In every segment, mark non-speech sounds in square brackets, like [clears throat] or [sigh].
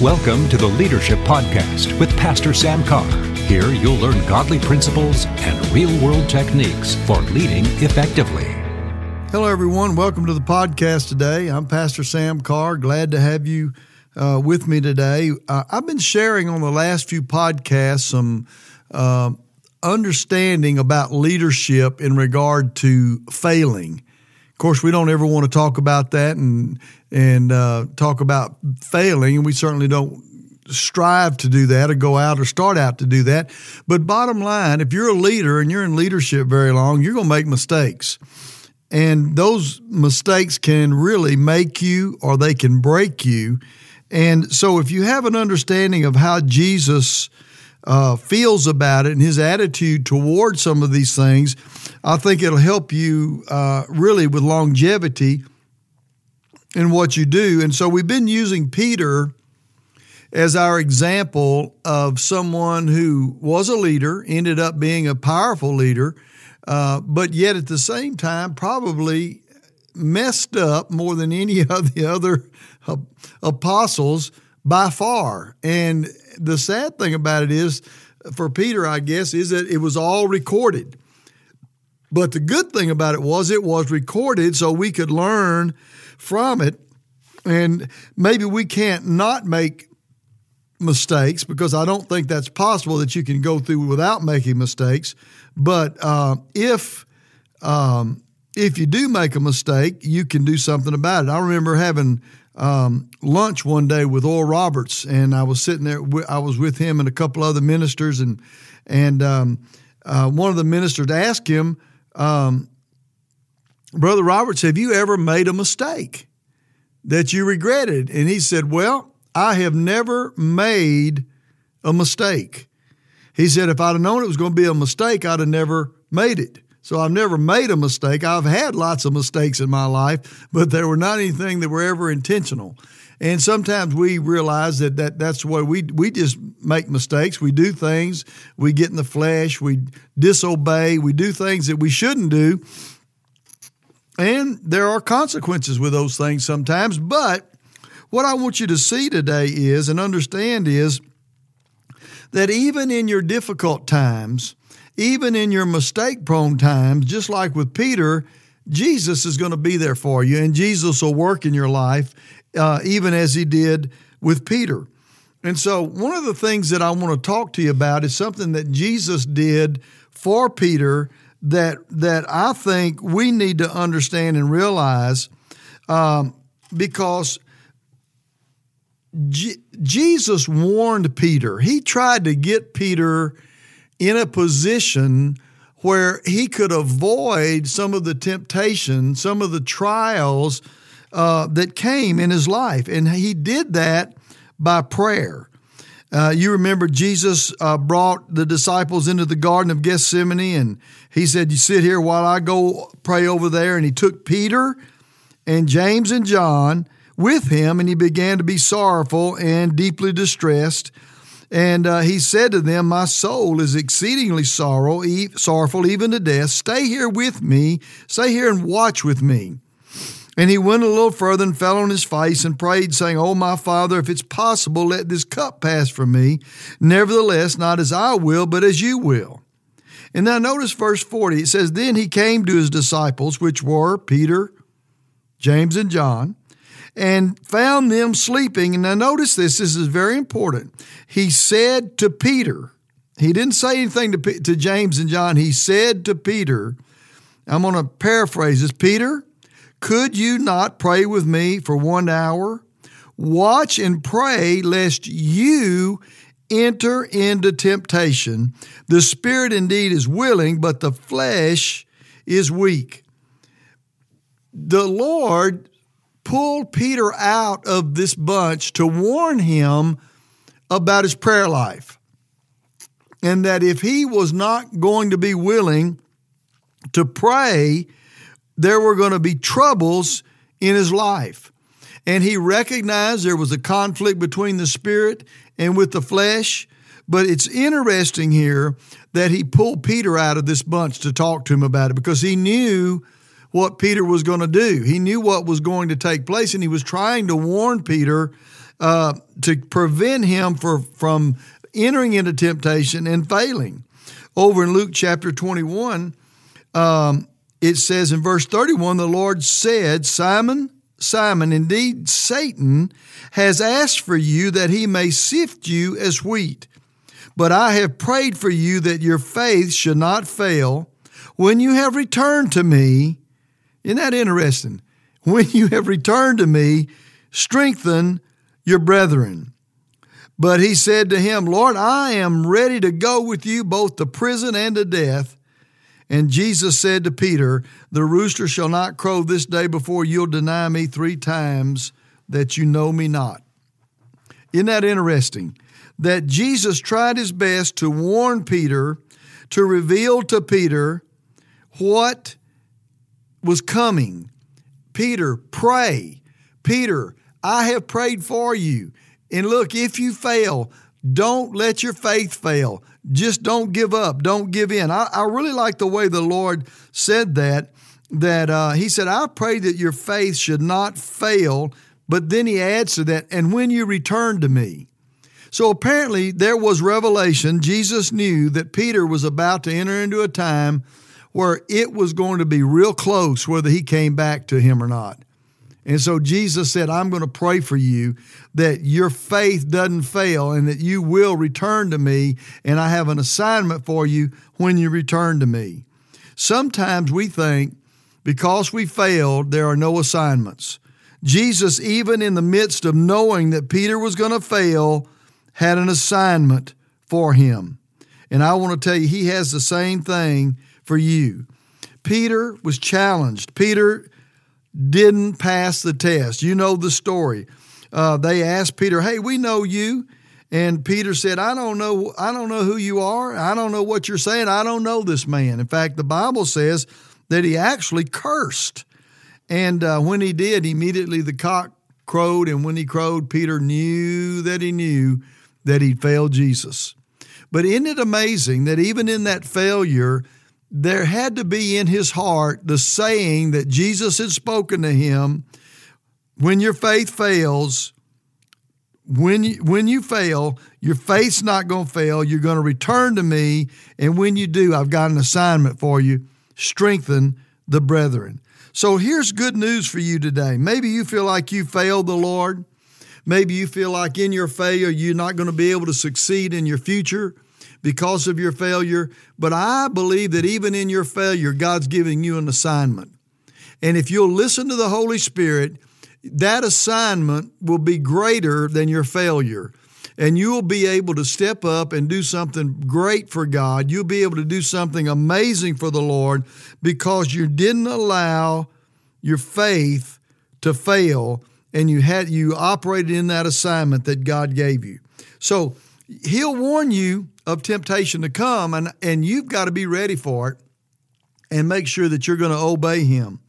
Welcome to the Leadership Podcast with Pastor Sam Carr. Here you'll learn godly principles and real world techniques for leading effectively. Hello, everyone. Welcome to the podcast today. I'm Pastor Sam Carr. Glad to have you uh, with me today. Uh, I've been sharing on the last few podcasts some uh, understanding about leadership in regard to failing. Of course, we don't ever want to talk about that and and uh, talk about failing, and we certainly don't strive to do that or go out or start out to do that. But bottom line, if you're a leader and you're in leadership very long, you're going to make mistakes. And those mistakes can really make you or they can break you. And so, if you have an understanding of how Jesus uh, feels about it and his attitude toward some of these things, I think it'll help you uh, really with longevity in what you do. And so we've been using Peter as our example of someone who was a leader, ended up being a powerful leader, uh, but yet at the same time probably messed up more than any [laughs] of the other apostles by far. And the sad thing about it is, for Peter, I guess, is that it was all recorded. But the good thing about it was it was recorded so we could learn from it. And maybe we can't not make mistakes because I don't think that's possible that you can go through without making mistakes. But uh, if um, if you do make a mistake, you can do something about it. I remember having um, lunch one day with Oral Roberts, and I was sitting there. I was with him and a couple other ministers, and and um, uh, one of the ministers asked him, um, "Brother Roberts, have you ever made a mistake that you regretted?" And he said, "Well, I have never made a mistake." He said, "If I'd have known it was going to be a mistake, I'd have never made it." So I've never made a mistake. I've had lots of mistakes in my life, but there were not anything that were ever intentional. And sometimes we realize that, that that's the way we we just make mistakes. We do things, we get in the flesh, we disobey, we do things that we shouldn't do. And there are consequences with those things sometimes. But what I want you to see today is and understand is that even in your difficult times, even in your mistake prone times, just like with Peter, Jesus is going to be there for you, and Jesus will work in your life, uh, even as he did with Peter. And so, one of the things that I want to talk to you about is something that Jesus did for Peter that that I think we need to understand and realize, um, because Jesus warned Peter. He tried to get Peter in a position where he could avoid some of the temptation, some of the trials uh, that came in his life. And he did that by prayer. Uh, you remember Jesus uh, brought the disciples into the Garden of Gethsemane, and he said, You sit here while I go pray over there. And he took Peter and James and John with him, and he began to be sorrowful and deeply distressed. And uh, he said to them, My soul is exceedingly sorrow, e- sorrowful, even to death. Stay here with me. Stay here and watch with me. And he went a little further and fell on his face and prayed, saying, Oh, my Father, if it's possible, let this cup pass from me. Nevertheless, not as I will, but as you will. And now notice verse 40. It says, Then he came to his disciples, which were Peter, James, and John and found them sleeping. And now notice this, this is very important. He said to Peter, he didn't say anything to, to James and John. He said to Peter, I'm going to paraphrase this Peter, could you not pray with me for one hour? Watch and pray lest you enter into temptation. The spirit indeed is willing, but the flesh is weak. The Lord pulled Peter out of this bunch to warn him about his prayer life. And that if he was not going to be willing to pray, there were going to be troubles in his life. And he recognized there was a conflict between the spirit and with the flesh. But it's interesting here that he pulled Peter out of this bunch to talk to him about it because he knew what Peter was going to do. He knew what was going to take place, and he was trying to warn Peter uh, to prevent him for, from entering into temptation and failing. Over in Luke chapter 21, um, it says in verse 31 the Lord said, Simon, Simon, indeed Satan has asked for you that he may sift you as wheat. But I have prayed for you that your faith should not fail. When you have returned to me, isn't that interesting? When you have returned to me, strengthen your brethren. But he said to him, Lord, I am ready to go with you both to prison and to death. And Jesus said to Peter, The rooster shall not crow this day before you'll deny me three times that you know me not. Isn't that interesting? That Jesus tried his best to warn Peter, to reveal to Peter what was coming. Peter, pray. Peter, I have prayed for you. And look, if you fail, don't let your faith fail. Just don't give up. Don't give in. I, I really like the way the Lord said that. That uh, He said, I pray that your faith should not fail. But then He adds to that, and when you return to me. So apparently there was revelation. Jesus knew that Peter was about to enter into a time where it was going to be real close whether he came back to him or not. And so Jesus said, I'm going to pray for you that your faith doesn't fail and that you will return to me. And I have an assignment for you when you return to me. Sometimes we think because we failed, there are no assignments. Jesus, even in the midst of knowing that Peter was going to fail, had an assignment for him. And I want to tell you, he has the same thing for you. Peter was challenged. Peter didn't pass the test. You know the story. Uh, they asked Peter, "Hey, we know you," and Peter said, "I don't know. I don't know who you are. I don't know what you're saying. I don't know this man." In fact, the Bible says that he actually cursed, and uh, when he did, immediately the cock crowed, and when he crowed, Peter knew that he knew that he'd failed Jesus. But isn't it amazing that even in that failure, there had to be in his heart the saying that Jesus had spoken to him when your faith fails, when you, when you fail, your faith's not going to fail. You're going to return to me. And when you do, I've got an assignment for you strengthen the brethren. So here's good news for you today. Maybe you feel like you failed the Lord. Maybe you feel like in your failure, you're not going to be able to succeed in your future because of your failure. But I believe that even in your failure, God's giving you an assignment. And if you'll listen to the Holy Spirit, that assignment will be greater than your failure. And you will be able to step up and do something great for God. You'll be able to do something amazing for the Lord because you didn't allow your faith to fail and you had you operated in that assignment that God gave you. So he'll warn you of temptation to come, and, and you've got to be ready for it and make sure that you're going to obey Him.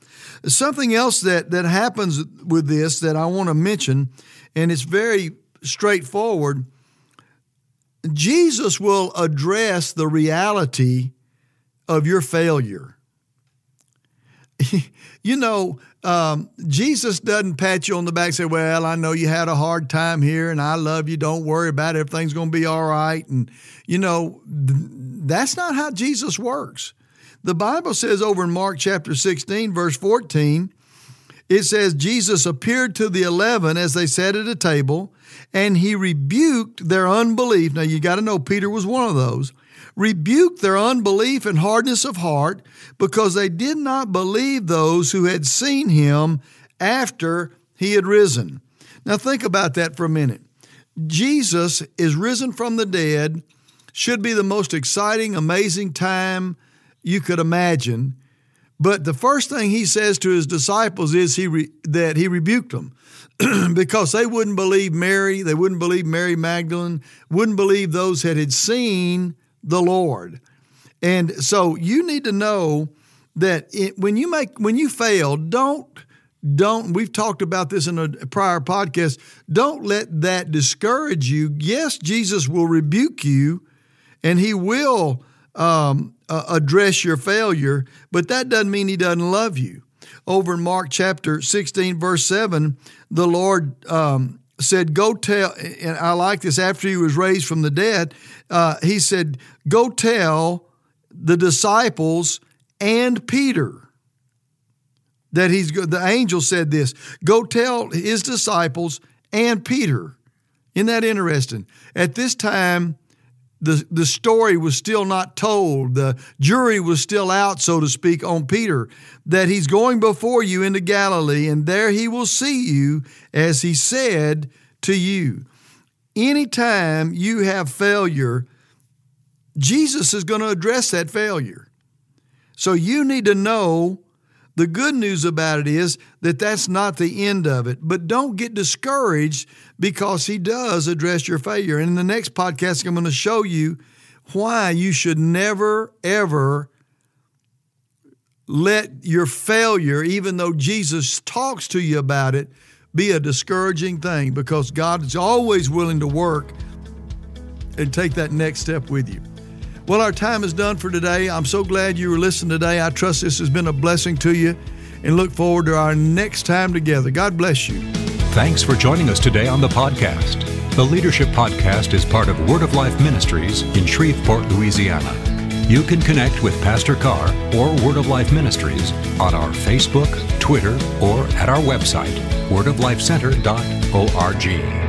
Something else that, that happens with this that I want to mention, and it's very straightforward Jesus will address the reality of your failure. [laughs] you know, um, Jesus doesn't pat you on the back and say, Well, I know you had a hard time here and I love you. Don't worry about it. Everything's going to be all right. And, you know, th- that's not how Jesus works. The Bible says over in Mark chapter 16, verse 14, it says, Jesus appeared to the eleven as they sat at a table, and he rebuked their unbelief. Now, you got to know Peter was one of those rebuked their unbelief and hardness of heart because they did not believe those who had seen him after he had risen. Now, think about that for a minute. Jesus is risen from the dead, should be the most exciting, amazing time you could imagine. But the first thing he says to his disciples is he re- that he rebuked them [clears throat] because they wouldn't believe Mary, they wouldn't believe Mary Magdalene, wouldn't believe those that had seen the Lord. And so you need to know that it, when you make when you fail, don't don't we've talked about this in a prior podcast. Don't let that discourage you. Yes, Jesus will rebuke you, and He will um, address your failure, but that doesn't mean He doesn't love you. Over in Mark chapter sixteen, verse seven, the Lord um, said, Go tell, and I like this after he was raised from the dead, uh, he said, Go tell the disciples and Peter that he's the angel said this go tell his disciples and Peter. Isn't that interesting? At this time, the, the story was still not told. The jury was still out, so to speak, on Peter, that he's going before you into Galilee, and there he will see you as he said to you. Anytime you have failure, Jesus is going to address that failure. So you need to know the good news about it is that that's not the end of it. But don't get discouraged because he does address your failure. And in the next podcast, I'm going to show you why you should never, ever let your failure, even though Jesus talks to you about it, be a discouraging thing because God is always willing to work and take that next step with you. Well, our time is done for today. I'm so glad you were listening today. I trust this has been a blessing to you and look forward to our next time together. God bless you. Thanks for joining us today on the podcast. The Leadership Podcast is part of Word of Life Ministries in Shreveport, Louisiana. You can connect with Pastor Carr or Word of Life Ministries on our Facebook, Twitter, or at our website, wordoflifecenter.org.